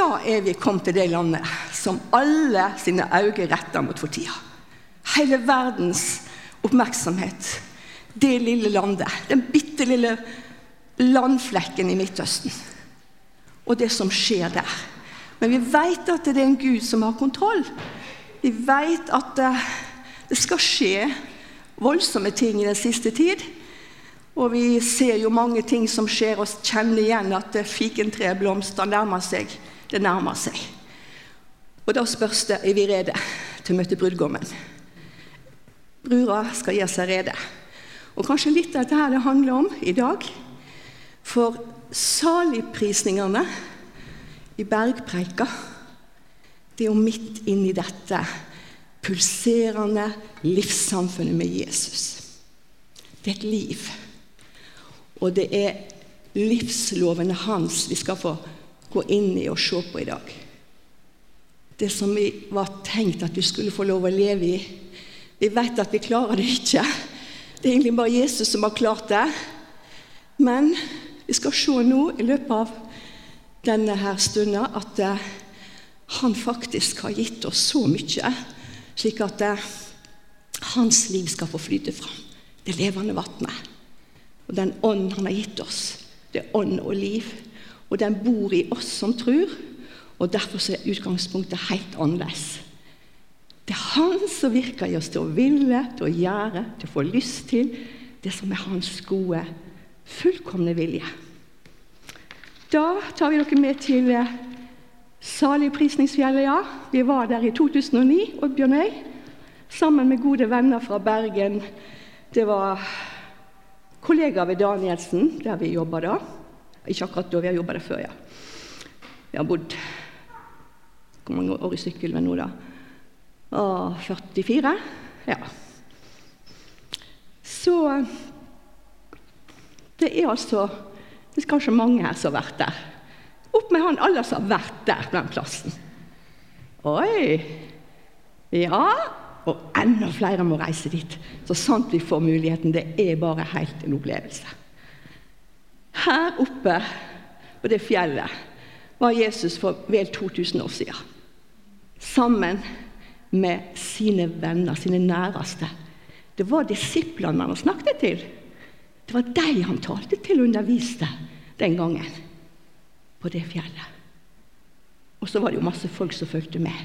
Da er vi kommet til det landet som alle sine øyne retter mot for tida. Hele verdens oppmerksomhet. Det lille landet. Den bitte lille landflekken i Midtøsten. Og det som skjer der. Men vi vet at det er en Gud som har kontroll. Vi vet at eh, det skal skje voldsomme ting i den siste tid. Og vi ser jo mange ting som skjer, og kjenner igjen at fikentreblomster nærmer seg. Det nærmer seg. Og da spørs det er vi rede til å møte brudgommen. Brura skal gjøre seg rede. Og kanskje litt av dette det handler om i dag. For saligprisningene i bergpreika, det er jo midt inni dette pulserende livssamfunnet med Jesus. Det er et liv. Og det er livslovene hans vi skal få gå inn i og se på i dag. Det som vi var tenkt at vi skulle få lov å leve i. Vi vet at vi klarer det ikke. Det er egentlig bare Jesus som har klart det. Men vi skal se nå i løpet av denne her stunden at uh, han faktisk har gitt oss så mye, slik at uh, hans liv skal få flyte fram. Det levende vannet. Og den ånd han har gitt oss, det er ånd og liv. Og den bor i oss som tror, og derfor er utgangspunktet helt annerledes. Det er Han som virker i oss til å ville, til å gjøre, til å få lyst til det som er Hans gode, fullkomne vilje. Da tar vi dere med til eh, Saligprisningsfjellet. ja. Vi var der i 2009, Oddbjørn og jeg, sammen med gode venner fra Bergen. Det var kollegaer ved Danielsen, der vi jobba da. Ikke akkurat da, vi har jobba der før, ja. Vi har bodd Hvor mange år i Sykkylven nå, da? Å, 44? Ja. Så Det er altså Det er kanskje mange her som har vært der. Opp med han alle som har vært der på den plassen. Oi! Ja, og enda flere må reise dit. Så sant vi får muligheten. Det er bare helt en opplevelse. Her oppe på det fjellet var Jesus for vel 2000 år siden. Sammen med sine venner, sine næreste. Det var disiplene han snakket til. Det var dem han talte til og underviste den gangen på det fjellet. Og så var det jo masse folk som fulgte med.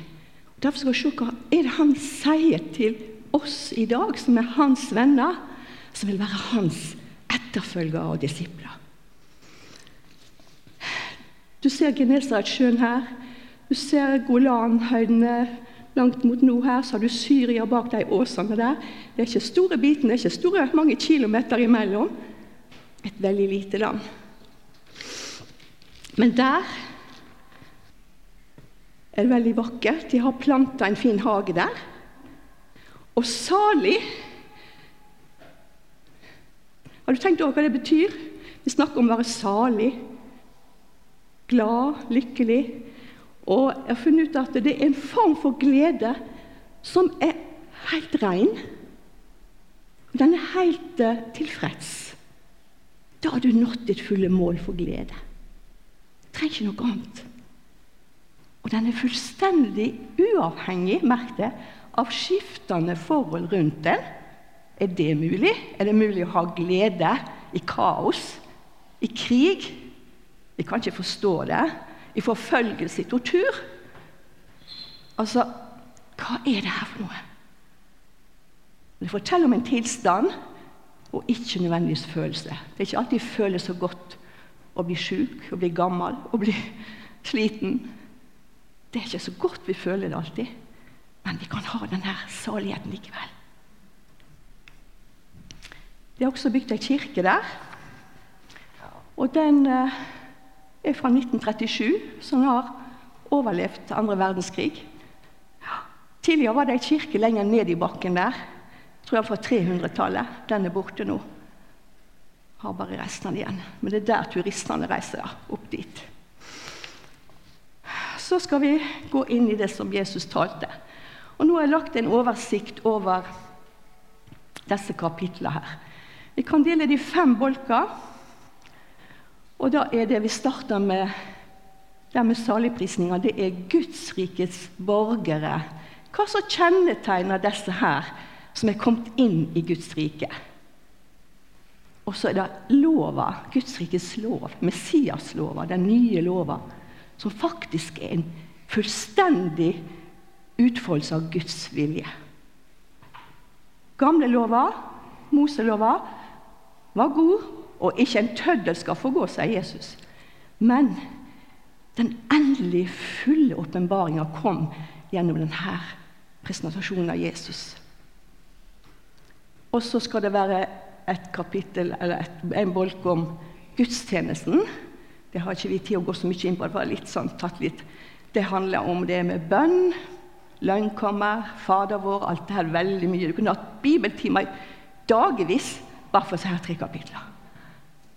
Derfor skal vi se hva er det han sier til oss i dag, som er hans venner, som vil være hans etterfølgere og disipler. Du ser Genesaretsjøen her. Du ser Golanhøydene langt mot nord her. Så har du Syria bak de åsene der. Det er ikke store bitene, det er ikke store, mange kilometer imellom. Et veldig lite land. Men der er det veldig vakkert. De har planta en fin hage der. Og salig Har du tenkt over hva det betyr? Vi snakker om å være salig, glad, lykkelig. Og jeg har funnet ut at det er en form for glede som er helt rein. Den er helt uh, tilfreds. Da har du nådd ditt fulle mål for glede. Du trenger ikke noe annet. Og den er fullstendig uavhengig merk det, av skiftende forhold rundt den. Er det mulig? Er det mulig å ha glede i kaos? I krig? Vi kan ikke forstå det. I forfølgelse, i tortur? Altså, hva er det her for noe? Det forteller om en tilstand og ikke nødvendigvis følelse. Det er ikke alltid føles så godt å bli sjuk, å bli gammel, å bli sliten. Det er ikke så godt vi føler det alltid, men vi kan ha denne saligheten likevel. Det er også bygd ei kirke der. Og den eh, er fra 1937, som har overlevd andre verdenskrig. Tidligere var det ei kirke lenger ned i bakken der. Tror jeg fra 300-tallet. Den er borte nå. Har bare restene igjen. Men det er der turistene reiser. Opp dit så skal vi gå inn i det som Jesus talte. Og Nå har jeg lagt en oversikt over disse kapitlene her. Vi kan dele de fem bolker. Og da er det Vi starter med det med saligprisninga, det er Guds rikets borgere. Hva som kjennetegner disse her som er kommet inn i Guds rike? Og så er det lova, Guds rikes lov, Messiaslova, den nye lova, som faktisk er en fullstendig utfoldelse av Guds vilje. Gamle lova, Moselova, var god, og ikke en tøddel skal få gå, sier Jesus. Men den endelig fulle åpenbaringa kom gjennom denne presentasjonen av Jesus. Og så skal det være et kapittel, eller et, en bolk om gudstjenesten. Det har ikke vi tid å gå så mye inn på. Det var litt sånn, tatt litt. Det handler om det med bønn, lønnkammer, Fader vår, alt det her veldig mye. Du kunne hatt bibeltimer dagevis bare for disse tre kapitlene.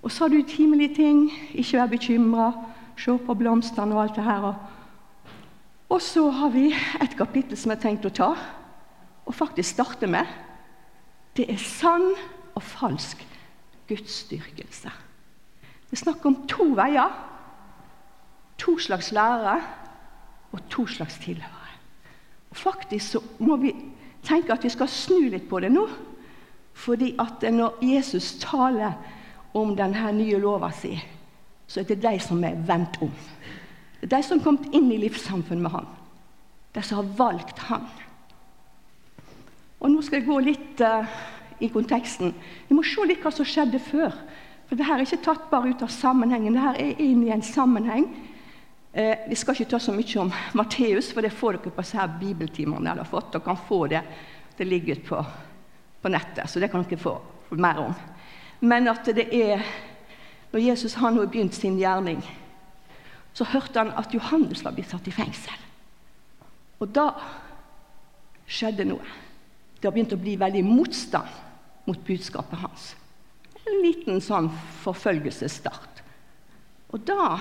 Og har du timelige ting. Ikke vær bekymra. Se på blomstene og alt det her. Og så har vi et kapittel som jeg har tenkt å ta, og faktisk starte med. Det er sann og falsk gudsdyrkelse. Det er snakk om to veier. To slags lærere og to slags tilhørere. Og Faktisk så må vi tenke at vi skal snu litt på det nå. Fordi at når Jesus taler om denne nye lova si, så er det de som er vendt om. Det er de som har kommet inn i livssamfunn med han. De som har valgt han. Og Nå skal jeg gå litt uh, i konteksten. Vi må se litt hva som skjedde før. For dette er ikke tatt bare ut av sammenhengen. Dette er inn i en sammenheng. Eh, vi skal ikke ta så mye om Matteus, for det får dere på disse bibeltimene. Dere har fått. Dere kan få det. Det ligger på, på nettet, så det kan dere få mer om. Men at det er Når Jesus har nå begynt sin gjerning, så hørte han at Johannes var blitt satt i fengsel. Og da skjedde noe. Det har begynt å bli veldig motstand mot budskapet hans. En liten sånn forfølgelsesstart. Og da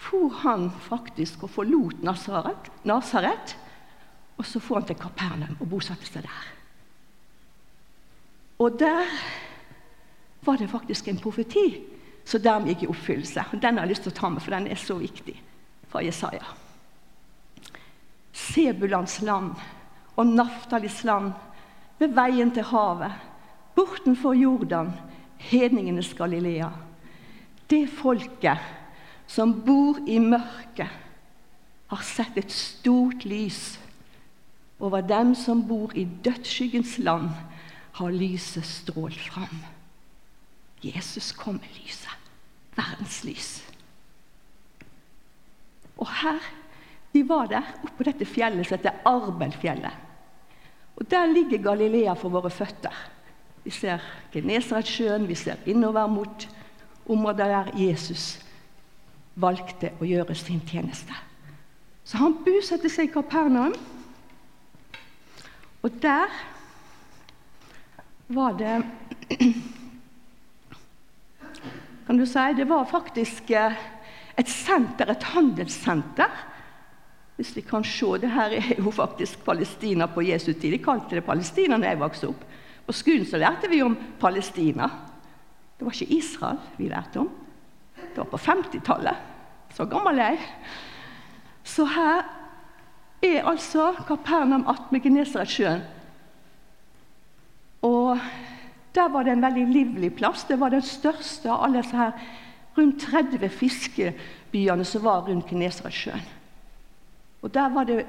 for han faktisk og forlot Nasaret, Nasaret og så for han til Kapernaum og bosatte seg der. Og der var det faktisk en profeti som dermed gikk i oppfyllelse. Den har jeg lyst til å ta med, for den er så viktig fra Jesaja. Sebulans land og Naftalis land ved veien til havet, bortenfor Jordan, hedningenes Galilea. Det folket som bor i mørket, har sett et stort lys. Over dem som bor i dødsskyggens land, har lyset strålt fram. Jesus kom med lyset. Verdens lys. Og her De var der, oppå dette fjellet som heter Arbelfjellet. Og Der ligger Galilea for våre føtter. Vi ser Genesaretsjøen, vi ser innover mot området der Jesus valgte å gjøre sin tjeneste. Så han bosatte seg i Kapernaum. Og der var det Kan du si Det var faktisk eh, et senter, et handelssenter. Hvis vi kan se, det her er jo faktisk Palestina på Jesu tid. De kalte det Palestina da jeg vokste opp. På skolen så lærte vi om Palestina. Det var ikke Israel vi lærte om. Det var på 50-tallet. Så gammel er jeg. Så her er altså Kapernaum attmed Genesaretsjøen. Og der var det en veldig livlig plass. Det var den største av alle disse her rundt 30 fiskebyene som var rundt Genesaretsjøen. Og der var det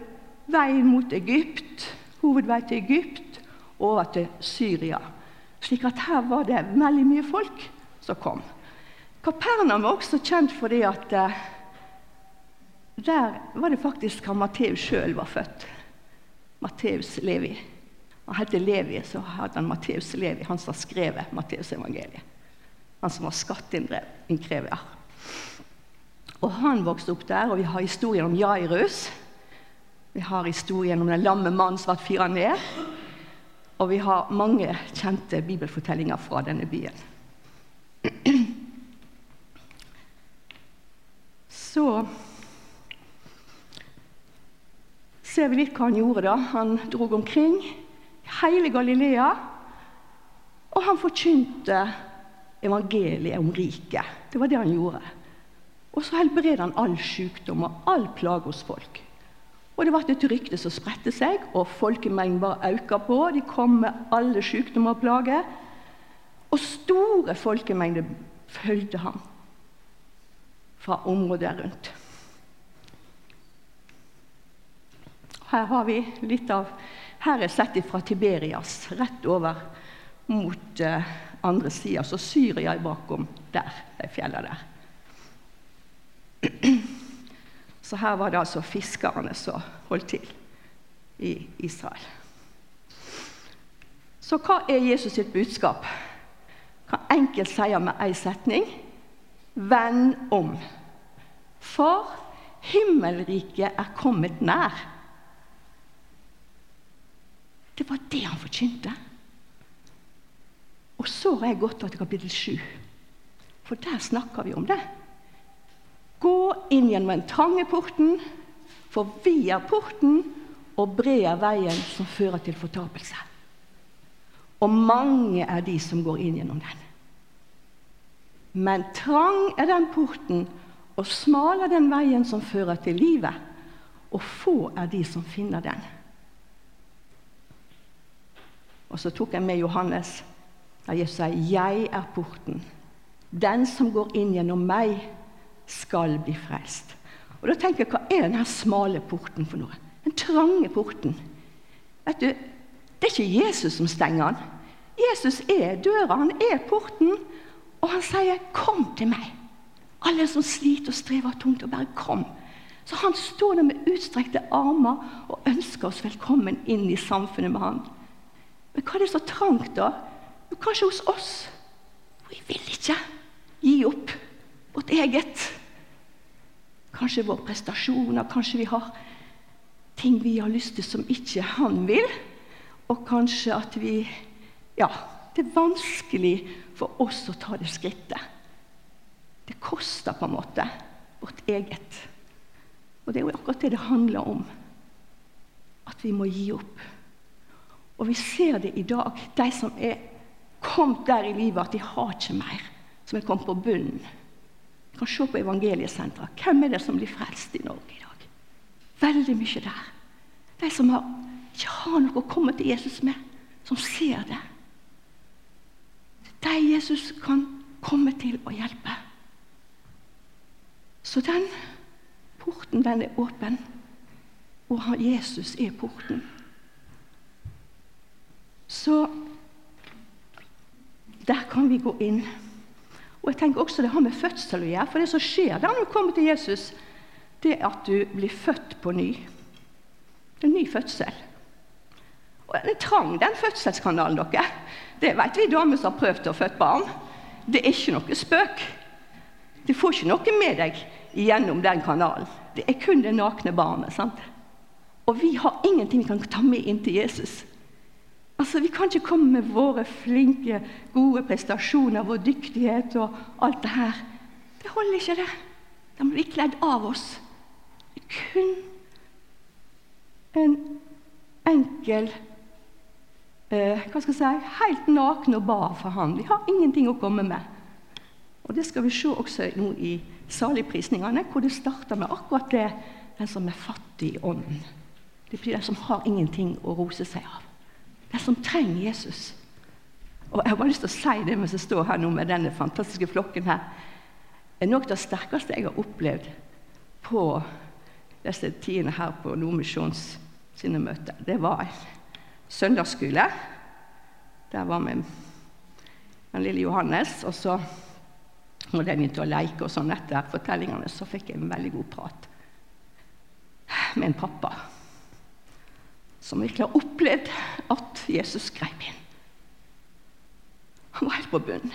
vei mot Egypt, hovedvei til Egypt, over til Syria. Slik at her var det veldig mye folk som kom. Kapernaum var også kjent fordi at eh, der var det faktisk han Matteus sjøl var født. Matteus Levi. Han het Levi, så hadde han Matteus Levi, han som har skrevet Matteusevangeliet. Han som var skatteinnkrever. Og Han vokste opp der, og vi har historien om Jairus. Vi har historien om den lamme mannen som ble fyra ned. Og vi har mange kjente bibelfortellinger fra denne byen. så ser vi litt hva han gjorde. da. Han drog omkring hele Galilea, og han forkynte evangeliet om riket. Det var det han gjorde. Og så helbredet han all sykdom og all plage hos folk. Og Det ble et rykte som spredte seg, og folkemengden bare økte på. De kom med alle sykdommer og plager. Og store folkemengder fulgte ham fra området rundt. Her har vi litt av Her er sett fra Tiberias, rett over mot uh, andre sida. Så Syria er bakom der, de fjellene der. Så her var det altså fiskerne som holdt til i Israel. Så hva er Jesus sitt budskap? Kan enkelt si med én setning Venn om. For himmelriket er kommet nær. Det var det han forkynte. Og så har jeg gått til kapittel 7, for der snakker vi om det. Gå inn gjennom den trange porten, for vi er porten, og bred veien som fører til fortapelse. Og mange er de som går inn gjennom den. Men trang er den porten, og smal er den veien som fører til livet, og få er de som finner den. Og så tok jeg med Johannes, der Jesus sier 'Jeg er porten'. Den som går inn gjennom meg, skal bli frelst. Og da tenker jeg, Hva er denne smale porten for noe? Den trange porten. Vet du, Det er ikke Jesus som stenger den. Jesus er døra, han er porten. Og han sier, 'Kom til meg'. Alle som sliter og strever tungt, og bare kom. Så han står der med utstrekte armer og ønsker oss velkommen inn i samfunnet med han. Men hva er det så trangt, da? Jo, kanskje hos oss. Vi vil ikke gi opp vårt eget. Kanskje våre prestasjoner, kanskje vi har ting vi har lyst til som ikke han vil. Og kanskje at vi Ja, det er vanskelig for oss å ta det skrittet. Det koster på en måte vårt eget. Og det er jo akkurat det det handler om. At vi må gi opp. Og vi ser det i dag. De som er kommet der i livet at de har ikke mer. Som er kommet på bunnen. Vi kan se på evangeliesentra. Hvem er det som blir frelst i Norge i dag? Veldig mye der. De som har, ikke har noe å komme til Jesus med. Som ser det. De Jesus kan komme til å hjelpe. Så den porten, den er åpen. Og Jesus er porten. Så der kan vi gå inn. Og jeg tenker også Det har med fødsel å gjøre. For det som skjer der når du kommer til Jesus, det er at du blir født på ny. Det er en ny fødsel. Og Den trang, den fødselskanalen dere. Det vet vi damer som har prøvd å føde barn. Det er ikke noe spøk. Du får ikke noe med deg gjennom den kanalen. Det er kun det nakne barnet. sant? Og vi har ingenting vi kan ta med inn til Jesus. Altså, Vi kan ikke komme med våre flinke, gode prestasjoner, vår dyktighet og alt det her. Det holder ikke, det. De blir kledd av oss. Kun en enkel eh, hva skal jeg si, Helt naken og bar for ham. Vi har ingenting å komme med. Og Det skal vi se også nå i saligprisningene, hvor det starter med akkurat det den som er fattig i ånden. Det blir den som har ingenting å rose seg av. Den som trenger Jesus. Og Jeg har bare lyst til å si det mens jeg står her nå med denne fantastiske flokken her. Det er nok det sterkeste jeg har opplevd på disse tidene her på Nordmisjons sine møter, det var en søndagsskole. Der var vi den lille Johannes. Og så når de begynte å leke og sånn etter fortellingene, så fikk jeg en veldig god prat med en pappa som virkelig har opplevd at Jesus grep inn. Han var helt på bunnen.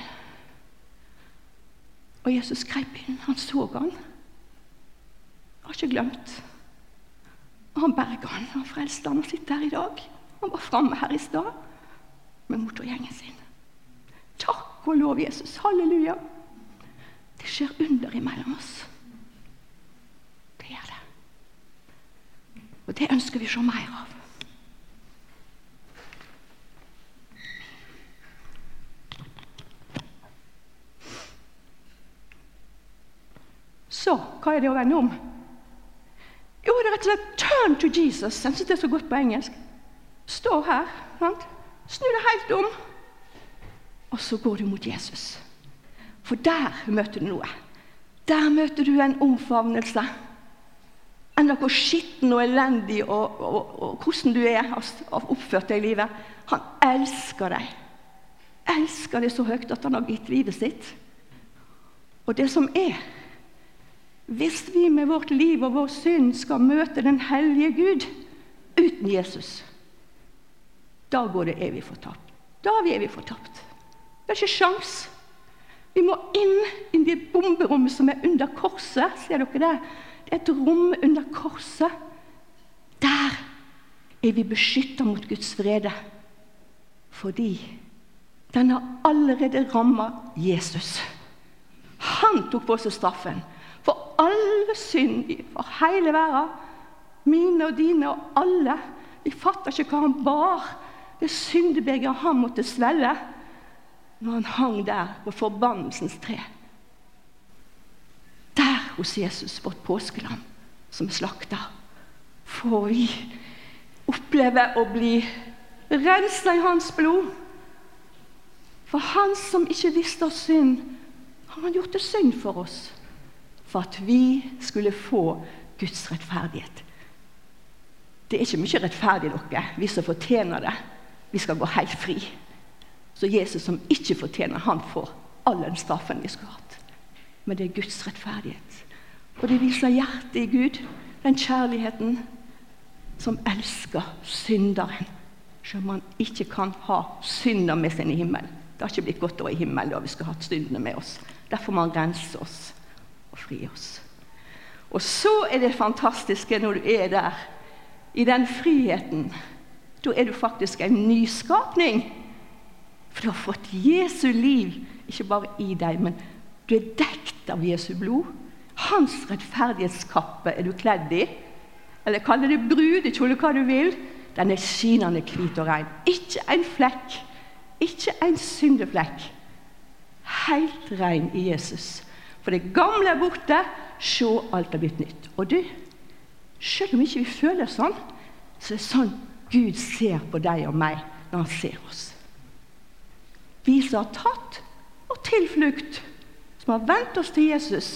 Og Jesus grep inn. Han så han. Han har ikke glemt. Og han berga han, han frelste han og sitter her i dag. Han var framme her i stad med motorgjengen sin. Takk og lov, Jesus. Halleluja. Det skjer under imellom oss. Det gjør det. Og det ønsker vi å se mer av. Så hva er det å vende om? Jo, det er rett og slett 'turn to Jesus'. Jeg syns det er så godt på engelsk. Stå her. Sant? Snu deg helt om, og så går du mot Jesus. For der møter du noe. Der møter du en omfavnelse. Enda hvor skitten og elendig og, og, og, hvordan du er har oppført deg i livet. Han elsker deg. Elsker deg så høyt at han har gitt livet sitt. Og det som er Hvis vi med vårt liv og vår synd skal møte den hellige Gud uten Jesus, da går det evig fortapt. Da er vi evig fortapt. Det er ikke sjans. Vi må inn i det bomberommet som er under korset. Ser dere det? Det er et rom under korset. Der er vi beskytta mot Guds vrede. Fordi den har allerede ramma Jesus. Han tok på seg straffen alle synd for hele verden. Mine og dine og alle. De fatter ikke hva han bar. Det syndebegeret han måtte svelle når han hang der på forbannelsens tre. Der hos Jesus, vårt påskelam, som er slakta, får vi oppleve å bli rensa i hans blod. For han som ikke visste oss synd, har han gjort det synd for oss. For at vi skulle få Guds rettferdighet. Det er ikke mye rettferdig dere, vi som fortjener det. Vi skal gå helt fri. Så Jesus som ikke fortjener, han får all den straffen vi skulle hatt. Men det er Guds rettferdighet. Og det viser hjertet i Gud, den kjærligheten som elsker synderen. Selv om man ikke kan ha synder med seg i himmelen. Det har ikke blitt godt å være i himmelen da vi skulle hatt syndene med oss. Derfor må han rense oss og fri oss. Og så er det fantastiske når du er der, i den friheten. Da er du faktisk en nyskapning. For du har fått Jesu liv, ikke bare i deg, men du er dekt av Jesu blod. Hans rettferdighetskappe er du kledd i. Eller kall det brudekjole, hva du vil. Den er skinnende hvit og ren. Ikke en flekk. Ikke en syndeflekk. Helt ren i Jesus. For det gamle er borte, se, alt er blitt nytt. Og du, selv om ikke vi føler sånn, så er det sånn Gud ser på deg og meg når han ser oss vi som har tatt og tilflukt, som har vendt oss til Jesus,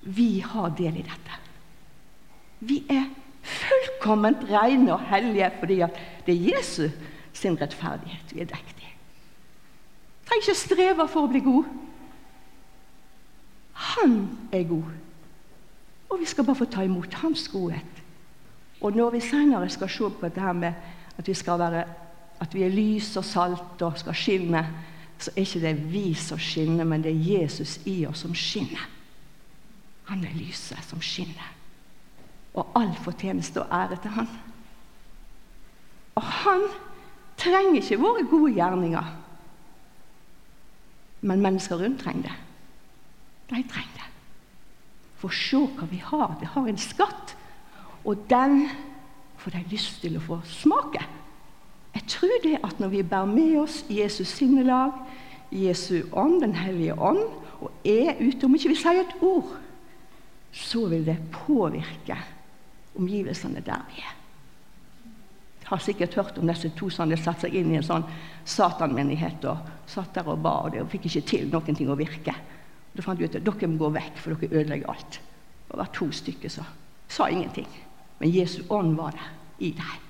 vi har del i dette. Vi er fullkomment rene og hellige fordi det er Jesus sin rettferdighet vi er dekt i. Trenger ikke streve for å bli god. Han er god. Og vi skal bare få ta imot hans godhet. Og når vi senere skal se på dette med at vi skal være at vi er lys og salt og skal skinne, så er ikke det vi som skinner, men det er Jesus i oss som skinner. Han er lyset som skinner. Og all fortjeneste og ære til han. Og han trenger ikke våre gode gjerninger. Men mennesker rundt trenger det. De trenger det. For se hva vi har. Vi har en skatt, og den får de lyst til å få smake. Jeg tror det at når vi bærer med oss Jesus sinnelag, Jesu ånd, Den hellige ånd, og er ute Om ikke vi sier et ord, så vil det påvirke omgivelsene der vi er. Jeg har sikkert hørt om disse to som hadde satt seg inn i en sånn satanmenighet og satt der og ba, og de fikk ikke til noen ting å virke. Da fant vi ut at dere må gå vekk, for dere ødelegger alt. Det var to stykker som sa ingenting. Men Jesu ånd var der i deg.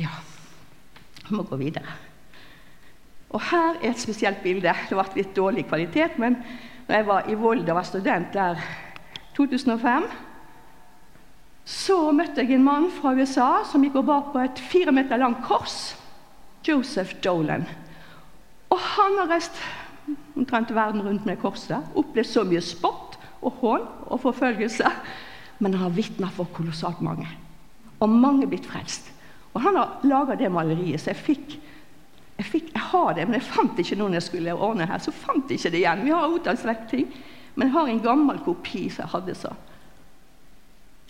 Ja, vi må gå videre. Og Her er et spesielt bilde. Det ble litt dårlig kvalitet, men når jeg var i Volda og var student der 2005, så møtte jeg en mann fra USA som gikk og bar på et fire meter langt kors. Joseph Dolan. Og han har reist omtrent verden rundt med korset. Opplevd så mye spott og hån og forfølgelse. Men han har vitna for kolossalt mange. Og mange blitt frelst. Og han har laga det maleriet, så jeg fikk, jeg fikk jeg har det, men jeg fant ikke noe jeg skulle ordne her. Så fant jeg ikke det igjen. Vi har vekk ting, men jeg har en gammel kopi som jeg hadde så.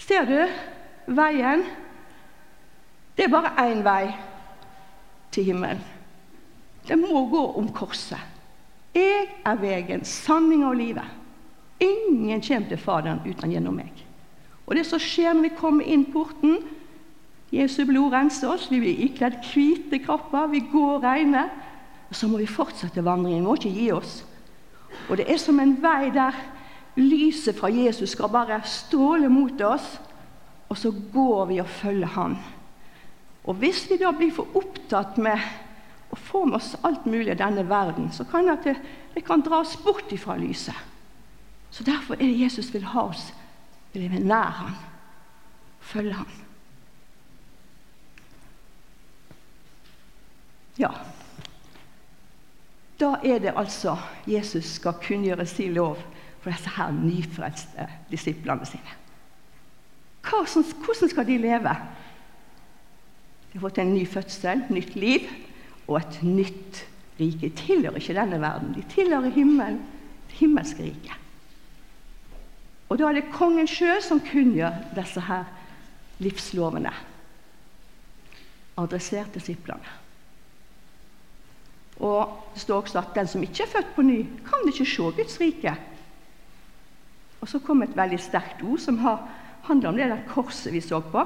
Ser du veien? Det er bare én vei til himmelen. Det må gå om korset. Jeg er veien, sanninga og livet. Ingen kommer til Faderen uten gjennom meg. Og det som skjer når vi kommer inn porten Jesu blod renser oss, vi blir ikledd hvite kropper, vi går reine. Og så må vi fortsette vandringen. Vi må ikke gi oss. Og det er som en vei der lyset fra Jesus skal bare stråle mot oss, og så går vi og følger Han. Og hvis vi da blir for opptatt med å få med oss alt mulig av denne verden, så kan det, det kan dra bort ifra lyset. Så derfor er det Jesus vil ha oss vil leve nær ham, følge ham. Ja, da er det altså Jesus skal kunngjøre sin lov for disse her nyfrelste disiplene sine. Hvordan skal de leve? De har fått en ny fødsel, nytt liv og et nytt rike. De tilhører ikke denne verden. De tilhører himmelen, det himmelske riket. Og da er det kongen sjøl som kunngjør disse her livslovene. Adressert disiplene. Og det står også at den som ikke er født på ny, kan ikke se Guds rike. Og så kom et veldig sterkt ord som har, handler om det der korset vi så på.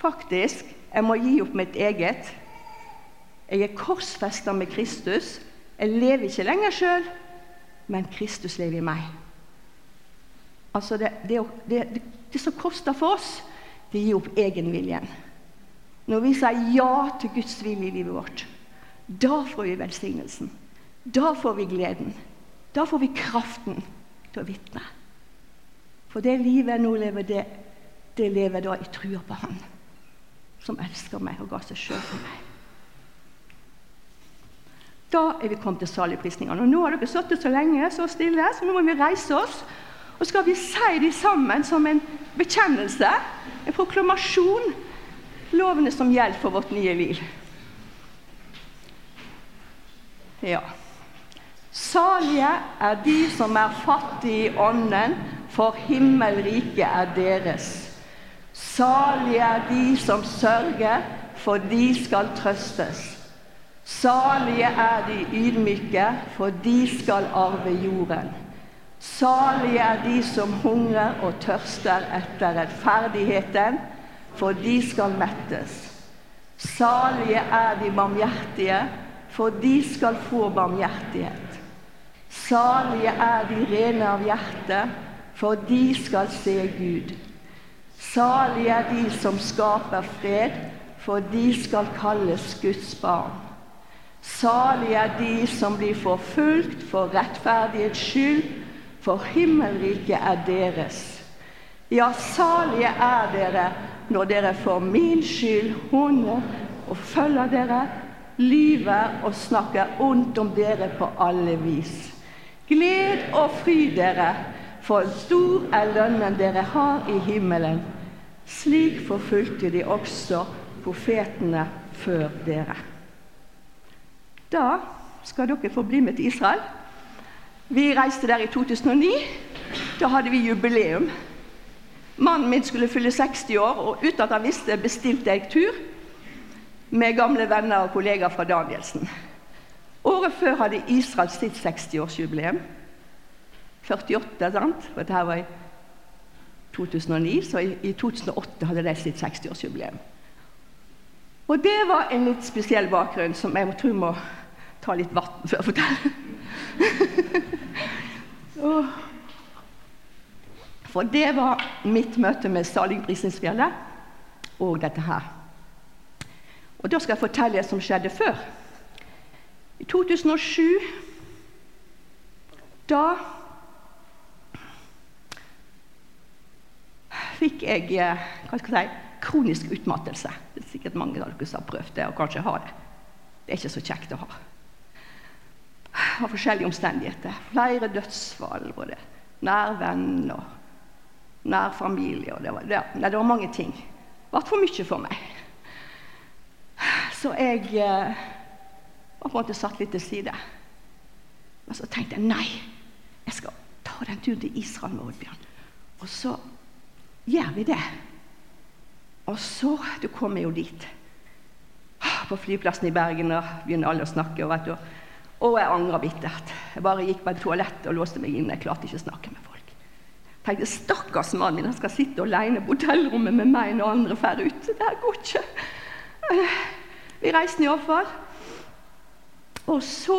Faktisk, jeg må gi opp mitt eget. Jeg er korsfesta med Kristus. Jeg lever ikke lenger sjøl, men Kristus lever i meg. Altså det, det, det, det som koster for oss, det gir opp egenviljen. Når vi sier ja til Guds vilje i livet vårt, da får vi velsignelsen. Da får vi gleden. Da får vi kraften til å vitne. For det livet jeg nå lever, det, det lever da i trua på Han som elsker meg og ga seg sjøl for meg. Da er vi kommet til saligprisningene. Og nå har dere sittet så lenge, så stille, så nå må vi reise oss. Og skal vi si de sammen som en bekjennelse, en proklamasjon, lovene som gjelder for vårt nye liv. Ja. Salige er de som er fattige i ånden, for himmelriket er deres. Salige er de som sørger, for de skal trøstes. Salige er de ydmyke, for de skal arve jorden. Salige er de som hungrer og tørster etter rettferdigheten, for de skal mettes. Salige er de barmhjertige, for de skal få barmhjertighet. Salige er de rene av hjerte, for de skal se Gud. Salige er de som skaper fred, for de skal kalles Guds barn. Salige er de som blir forfulgt for rettferdighets skyld, for himmelriket er deres. Ja, salige er dere når dere for min skyld håner og følger dere lyver og snakker ondt om dere på alle vis. Gled og fry dere, for stor er lønnen dere har i himmelen. Slik forfulgte de også profetene før dere. Da skal dere få bli med til Israel. Vi reiste der i 2009. Da hadde vi jubileum. Mannen min skulle fylle 60 år, og uten at han visste, bestilte jeg tur med gamle venner og kollegaer fra Danielsen. Året før hadde Israel sitt 60-årsjubileum. 48, sant? For dette var i 2009, så i, i 2008 hadde de sitt 60-årsjubileum. Og det var en litt spesiell bakgrunn som jeg tror må ta litt vann før jeg forteller. For det var mitt møte med Saligprisningsfjellet og dette her. Og Da skal jeg fortelle det som skjedde før. I 2007 Da fikk jeg eh, hva skal jeg si, kronisk utmattelse. Det er sikkert mange av dere som har prøvd det og kanskje har det. Det er ikke så kjekt å ha. Av forskjellige omstendigheter. Flere dødsfall, både nær venn og nær familie. Og det, var, det, det var mange ting. Det ble for mye for meg. Så jeg eh, var på en måte satt litt til side. Men så tenkte jeg nei, jeg skal ta den turen til Israel med Oddbjørn. Og så gjør vi det. Og så Du kommer jo dit. På flyplassen i Bergen og begynner alle å snakke. Og, vet du, Og jeg angra bittert. Jeg bare gikk på et toalett og låste meg inne. Jeg klarte ikke å snakke med folk. Jeg tenkte stakkars mannen min, han skal sitte alene på hotellrommet med meg når andre drar ut. Det her går ikke. Vi reiste iallfall. Og så,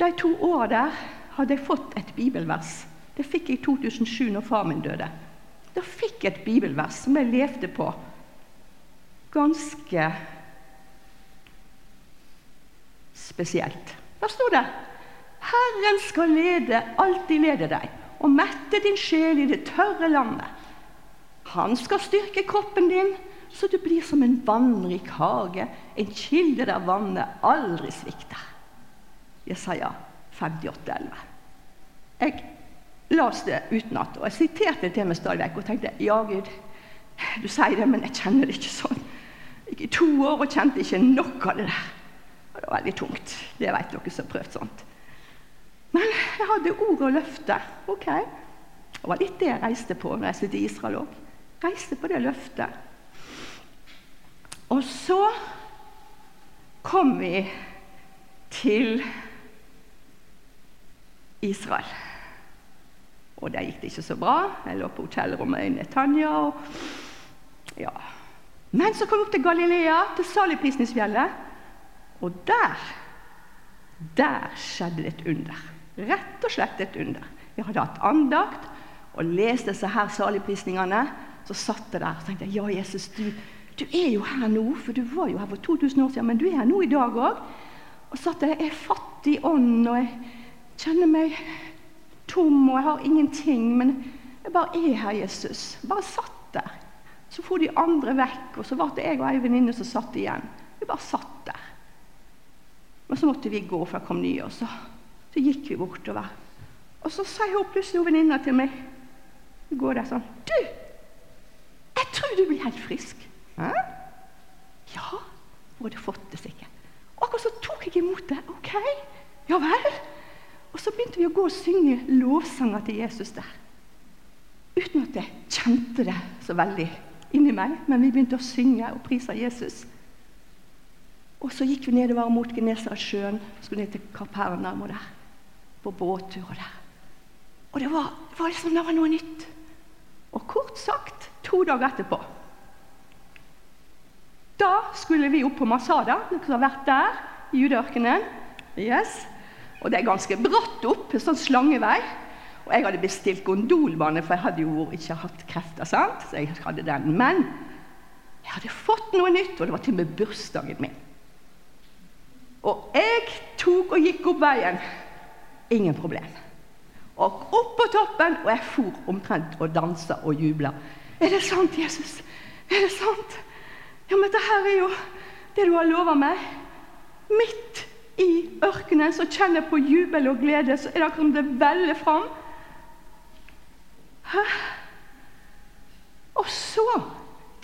de to åra der, hadde jeg fått et bibelvers. Det fikk jeg i 2007 når far min døde. Da fikk jeg et bibelvers som jeg levde på ganske spesielt. Da sto det Herren skal lede, alltid lede deg, og mette din sjel i det tørre landet. Han skal styrke kroppen din, så du blir som en vannrik hage, en kilde der vannet aldri svikter. Jesaja 58, 11. Jeg las det utenat, og jeg siterte det meg stadig vekk og tenkte ja, Gud, du sier det, men jeg kjenner det ikke sånn. Jeg gikk i to år og kjente ikke nok av det der. Det var veldig tungt. Det vet dere som har prøvd sånt. Men jeg hadde ord og løfte. Ok. Det var litt det jeg reiste på når jeg i Israel òg. Reiste på det løftet. Og så kom vi til Israel. Og der gikk det ikke så bra. Jeg lå på hotellrommet i Netanya. Og ja. Men så kom vi opp til Galilea, til Saliprisningsfjellet. Og der, der skjedde det et under. Rett og slett et under. Vi hadde hatt andakt og lest disse her saligprisningene. Så satt jeg der og tenkte ja, Jesus, du, du, er jo her nå. For du var jo her for 2000 år siden, men du er her nå i dag òg. Og satt jeg, jeg er fattig i ånd, og jeg kjenner meg tom, og jeg har ingenting. Men jeg bare er her, Jesus. Bare satt der. Så for de andre vekk, og så ble jeg og ei venninne som satt igjen. Vi bare satt Men så måtte vi gå, for det kom nye. Og så, så gikk vi bortover. Og så sa hun plutselig venninna til meg Hun går der sånn Du! Jeg tror du blir helt frisk. Hæ? Ja, hun hadde fått det sikkert. Og akkurat så tok jeg imot det. Ok, ja vel. Og så begynte vi å gå og synge lovsanger til Jesus der. Uten at jeg kjente det så veldig inni meg, men vi begynte å synge og prise Jesus. Og så gikk vi nedover mot Genesaretsjøen, skulle ned til Kapernaum og der. På båttur og der. Og det var, det var liksom det var noe nytt. Og kort sagt, to dager etterpå Da skulle vi opp på Masada. Dere som har vært der, i judeørkenen. Yes. Og det er ganske bratt opp, en sånn slangevei. Og jeg hadde bestilt gondolbane, for jeg hadde jo ikke hatt krefter. sant? Så jeg hadde den. Men jeg hadde fått noe nytt, og det var til og med bursdagen min. Og jeg tok og gikk opp veien. Ingen problem. Og opp på toppen, og jeg for omtrent og dansa og jubla. Er det sant, Jesus? Er det sant? Ja, men dette her er jo det du har lova meg. Midt i ørkenen så kjenner jeg på jubel og glede. Så er det akkurat som det veller fram. Hæ? Og så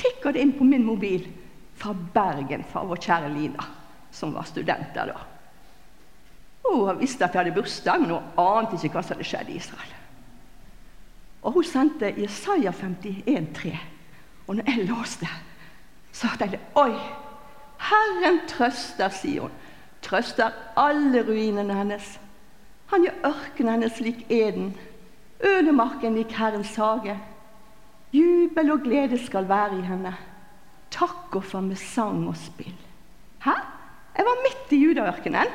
tikker det inn på min mobil fra Bergen, fra vår kjære Lina som var studenter da. Hun visste at jeg hadde bursdag, men hun ante ikke hva som hadde skjedd i Israel. Og Hun sendte Jesaja 51,3. Og når jeg låste, så tenkte jeg Oi! Herren trøster, sier hun. Trøster alle ruinene hennes. Han gjør ørkenen hennes lik eden, ødemarken lik Herrens hage. Jubel og glede skal være i henne. Takk for med sang og spill. Hæ? Jeg var midt i judaørkenen.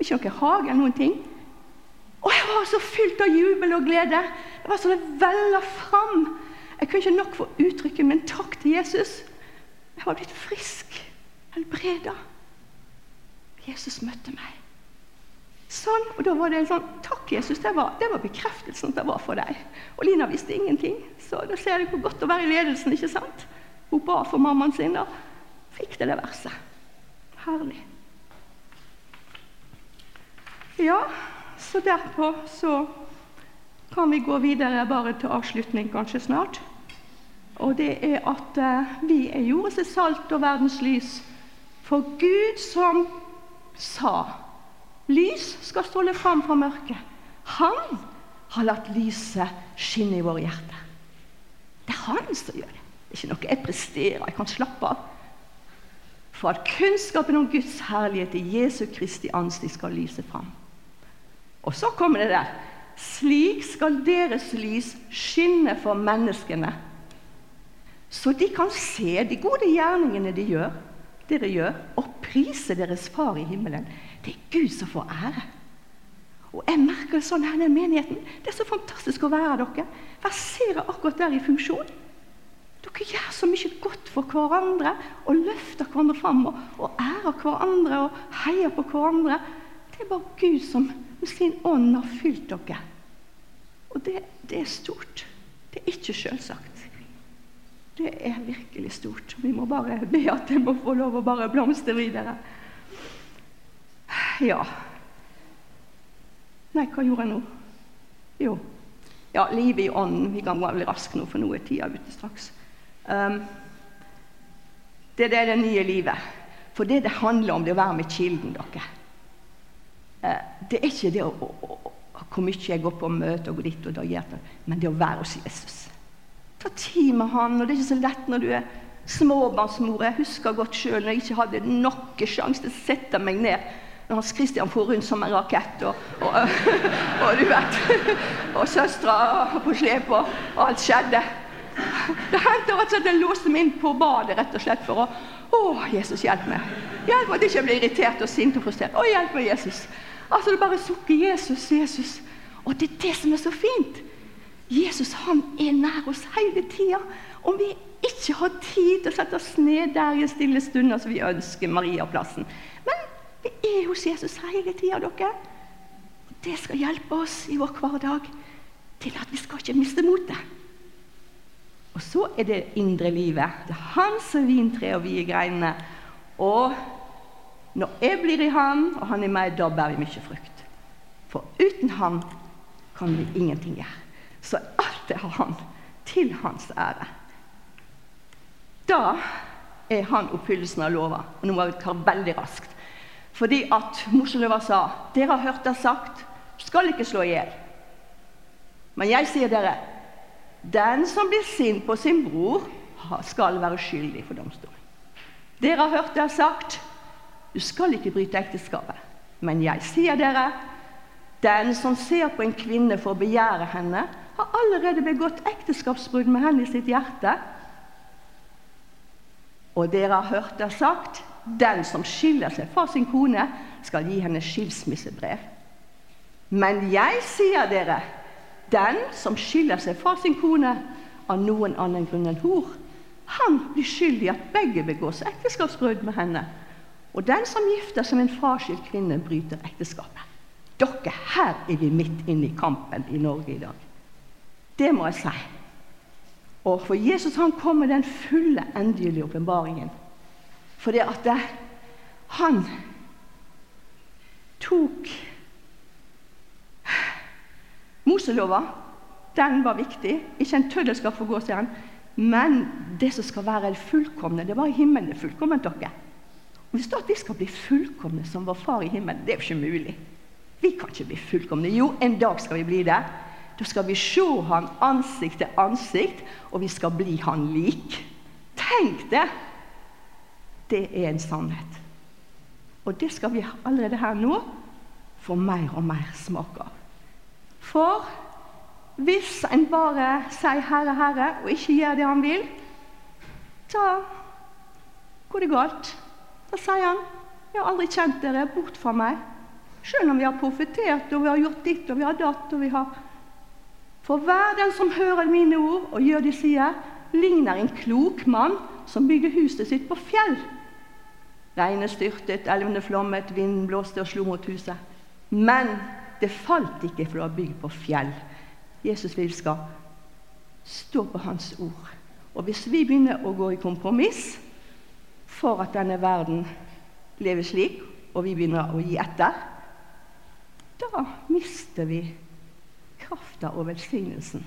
Ikke noen hage eller noen ting. Og jeg var så fylt av jubel og glede. Det var så det vella fram. Jeg kunne ikke nok få uttrykket, men takk til Jesus. Jeg var blitt frisk, helbreda. Jesus møtte meg. Sånn, og da var det en sånn Takk, Jesus. Det var, det var bekreftelsen det var for deg. Og Lina visste ingenting, så da ser du hvor godt å være i ledelsen. ikke sant? Hun ba for mammaen sin, da fikk det det verset. Herlig. Ja, så derpå så kan vi gå videre bare til avslutning kanskje snart. Og det er at eh, vi er jordens salt og verdens lys. For Gud som sa lys skal stråle fram fra mørket. Han har latt lyset skinne i våre hjerter. Det er han som gjør det. Det er ikke noe jeg presterer. Jeg kan slappe av. for at kunnskapen om Guds herlighet i Jesu Kristi ansikt skal lyse fram. Og så kommer det der Slik skal deres lys skinne for menneskene, så de kan se de gode gjerningene de gjør, dere gjør, og prise deres Far i himmelen. Det er Gud som får ære. Og jeg merker sånn her i menigheten. Det er så fantastisk å være dere. Hva ser jeg akkurat der i funksjon. Dere gjør så mye godt for hverandre og løfter hverandre fram og, og ærer hverandre og heier på hverandre. Det er bare Gud som med sin ånd har fylt dere. Og det, det er stort. Det er ikke selvsagt. Det er virkelig stort. Vi må bare be at det må få lov å bare blomstre videre. Ja Nei, hva gjorde jeg nå? Jo. Ja, livet i ånden. Vi kan gå veldig raskt nå, for nå er tida ute straks. Um, det er det nye livet. For det det handler om, det er å være med kilden, dere. Uh, det er ikke det å, å, å, hvor mye jeg går på møte og går dit og da, men det å være hos Jesus. Ta tid med han, og det er ikke så lett når du er småbarnsmor. Jeg husker godt sjøl når jeg ikke hadde noen sjanse til å sette meg ned når Hans Christian for rundt som en rakett, og, og, og du vet Og søstera på slep, og, og alt skjedde. Det hendte at jeg låste meg inn på badet rett og slett for å Å, Jesus, hjelp meg. Hjelp meg at jeg ikke blir irritert og sint og frustrert. Å, hjelp meg, Jesus. Altså, det bare sukker Jesus, Jesus. Og det er det som er så fint. Jesus han er nær oss hele tida. Om vi ikke har tid til å sette oss ned der i stille stund, som vi ønsker Mariaplassen. Men vi er hos Jesus hele tida, dere. Og det skal hjelpe oss i vår hverdag til at vi skal ikke miste motet. Og så er det indre livet. Det er han som vintre, og vi er greinene. Og når jeg blir i han, og han er meg, da bærer vi mye frukt. For uten han kan vi ingenting gjøre så alt det har han til hans ære. Da er han oppfyllelsen av lova. Og nå må vi ta veldig raskt. Fordi at Moseløva sa dere har hørt det sagt skal ikke slå i hjel. Men jeg sier dere den som blir sint på sin bror, skal være skyldig for domstolen. Dere har hørt det sagt du skal ikke bryte ekteskapet. Men jeg sier dere den som ser på en kvinne for å begjære henne, har allerede begått ekteskapsbrudd med henne i sitt hjerte. Og dere har hørt det sagt den som skiller seg fra sin kone, skal gi henne skilsmissebrev. Men jeg sier dere, den som skiller seg fra sin kone av noen annen grunn enn hor, han blir skyldig i at begge begås ekteskapsbrudd med henne. Og den som gifter seg med en fraskilt kvinne, bryter ekteskapet. Dere, her er vi midt inne i kampen i Norge i dag. Det må jeg si. Og for Jesus han kom med den fulle, endelige åpenbaringen. At det, han tok Moselova, den var viktig. Ikke en tøddel skal få gå, sier han. Men det som skal være fullkomne, det var i himmelen. det er fullkomment dere. Og Hvis da vi skal bli fullkomne som vår far i himmelen, det er jo ikke mulig. Vi kan ikke bli fullkomne. Jo, en dag skal vi bli det. Da skal vi se han ansikt til ansikt, og vi skal bli han lik. Tenk det! Det er en sannhet. Og det skal vi allerede her nå få mer og mer smak av. For hvis en bare sier 'Herre, Herre' og ikke gjør det han vil, da går det galt. Da sier han 'Jeg har aldri kjent dere. Bort fra meg.' Selv om vi har profetert og vi har gjort ditt og vi har datt og vi har for hver den som hører mine ord og gjør de sier, ligner en klok mann som bygger huset sitt på fjell. Regnet styrtet, elvene flommet, vinden blåste og slo mot huset. Men det falt ikke, for det var bygd på fjell. Jesus vil skal stå på hans ord. Og hvis vi begynner å gå i kompromiss for at denne verden lever slik, og vi begynner å gi etter, da mister vi krafta og velsignelsen.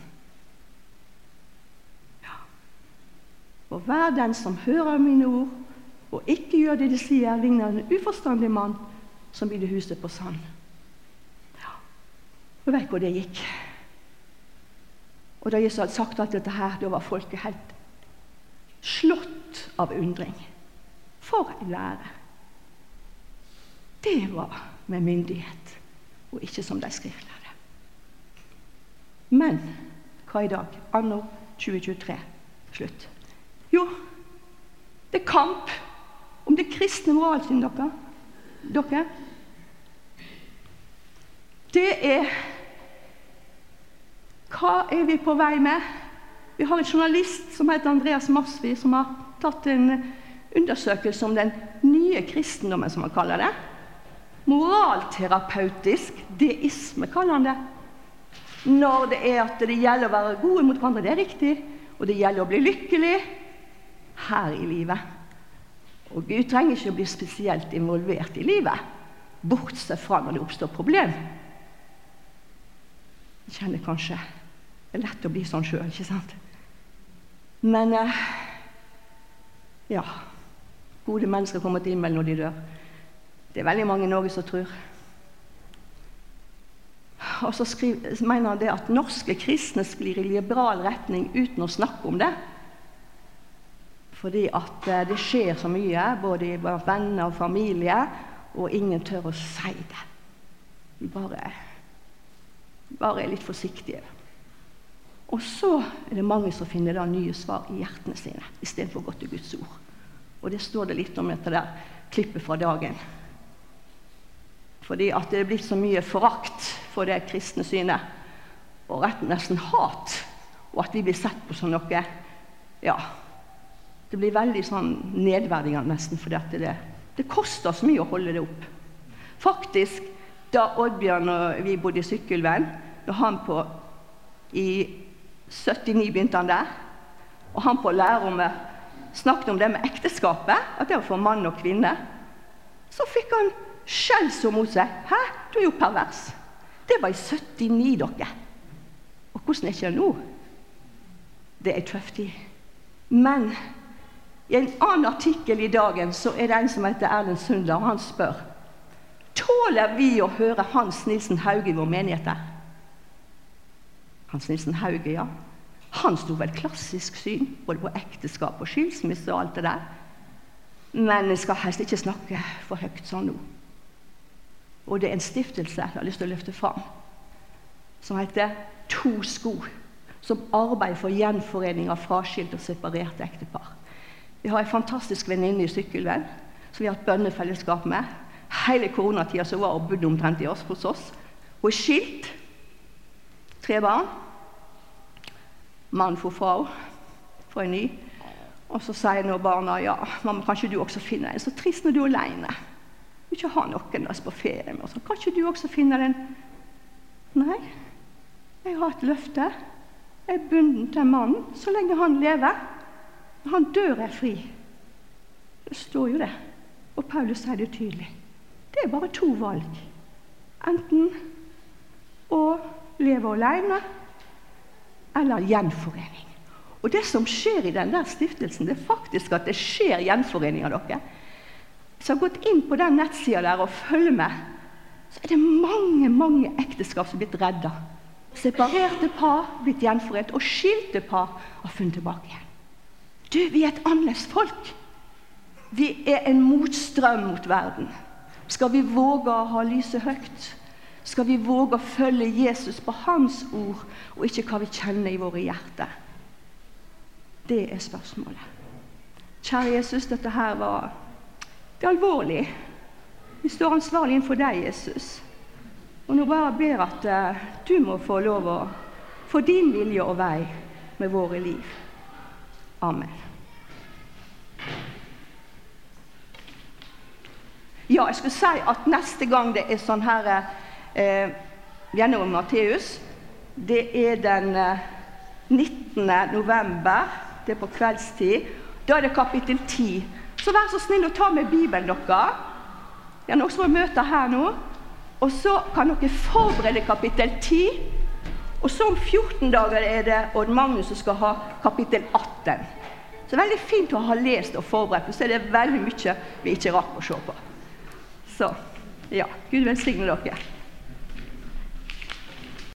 Og hver den som hører mine ord og ikke gjør det de sier, ligner en uforstandig mann som bygde huset på sand. Og vet hvor det gikk. Og Da Jesus hadde sagt alt dette her, da var folket helt slått av undring. For en lære! Det var med myndighet, og ikke som de skriftlærde. Men hva i dag? Anno 2023. Slutt. Jo, det er kamp om det kristne moralsynet dere. Dere. Det er Hva er vi på vei med? Vi har en journalist som heter Andreas Masvi, som har tatt en undersøkelse om den nye kristendommen, som han kaller det. Moralterapeutisk deisme, kaller han det. Når det er at det gjelder å være gode mot hverandre, det er riktig. Og det gjelder å bli lykkelig her i livet. Og Gud trenger ikke å bli spesielt involvert i livet, bortsett fra når det oppstår problem. Jeg kjenner kanskje Er lett å bli sånn sjøl, ikke sant? Men eh, ja Gode mennesker kommer til himmelen når de dør. Det er veldig mange i Norge som tror. Og så skriver, mener han det at norske kristne sklir i liberal retning uten å snakke om det. Fordi at eh, det skjer så mye, både blant venner og familie, og ingen tør å si det. Bare, bare er litt forsiktige. Og så er det mange som finner da nye svar i hjertene sine istedenfor å gå til Guds ord. Og det står det litt om dette der klippet fra dagen. Fordi at det er blitt så mye forakt for det kristne synet. Og rett nesten hat. Og at vi blir sett på som noe ja, det blir veldig sånn nedverdigende nesten, for at det, det koster så mye å holde det opp. Faktisk, da Oddbjørn og vi bodde i Sykkylven, da han på I 79 begynte han der. Og han på lærerrommet snakket om det med ekteskapet, at det var for mann og kvinne. Så fikk han skjellsord mot seg. 'Hæ, du er jo pervers.' Det var i 79, dere. Og hvordan er det ikke nå? Det er tøft. Men i en annen artikkel i Dagen så er det en som heter Erlend Sundler, og han spør Tåler vi å høre Hans Nilsen Hauge i vår menighet der? Hans Nilsen Hauge, ja. Han sto vel klassisk syn, både på ekteskap og skilsmisse og alt det der. Men jeg skal helst ikke snakke for høyt sånn nå. Og det er en stiftelse jeg har lyst til å løfte fram, som heter To sko. Som arbeider for gjenforening av fraskilte og separerte ektepar. Vi har ei fantastisk venninne i Sykkylven som vi har hatt bønnefellesskap med. Hele koronatida var hun bodde omtrent i oss hos oss. Hun er skilt. Tre barn. Mannen for henne for en ny. Og så sier nå barna ja, mamma, kan ikke du også finne en? Så trist når du er aleine. Du ikke ha noen på ferie med. Så, kan ikke du også finne den? Nei, jeg har et løfte. Jeg er bunden til mannen så lenge han lever. Når han dør, er fri. Det står jo det. Og Paulus sier det tydelig. Det er bare to valg. Enten å leve alene eller gjenforening. Og Det som skjer i den der stiftelsen, det er faktisk at det skjer gjenforening av dere. Så jeg har gått inn på den nettsida der og følger med, så er det mange mange ekteskap som er blitt redda. Separerte par blitt gjenforent, og skilte par har funnet tilbake igjen. Du, vi er et annerledes folk. Vi er en motstrøm mot verden. Skal vi våge å ha lyset høyt? Skal vi våge å følge Jesus på hans ord, og ikke hva vi kjenner i våre hjerter? Det er spørsmålet. Kjære Jesus, dette her var det er alvorlig. Vi står ansvarlig innenfor deg, Jesus. Og nå bare ber at uh, du må få lov å få din vilje og vei med våre liv. Amen. Ja, jeg skulle si at neste gang det er sånn her eh, gjennom Matteus, det er den eh, 19. november. Det er på kveldstid. Da er det kapittel 10. Så vær så snill å ta med Bibelen deres. Det er noen som har møter her nå. Og så kan dere forberede kapittel 10. Og så om 14 dager er det Odd Magnus som skal ha kapittel 18. Så det er veldig fint å ha lest og forberedt, for så er det veldig mye vi ikke rakk å se på. Så ja, Gud velsigne dere.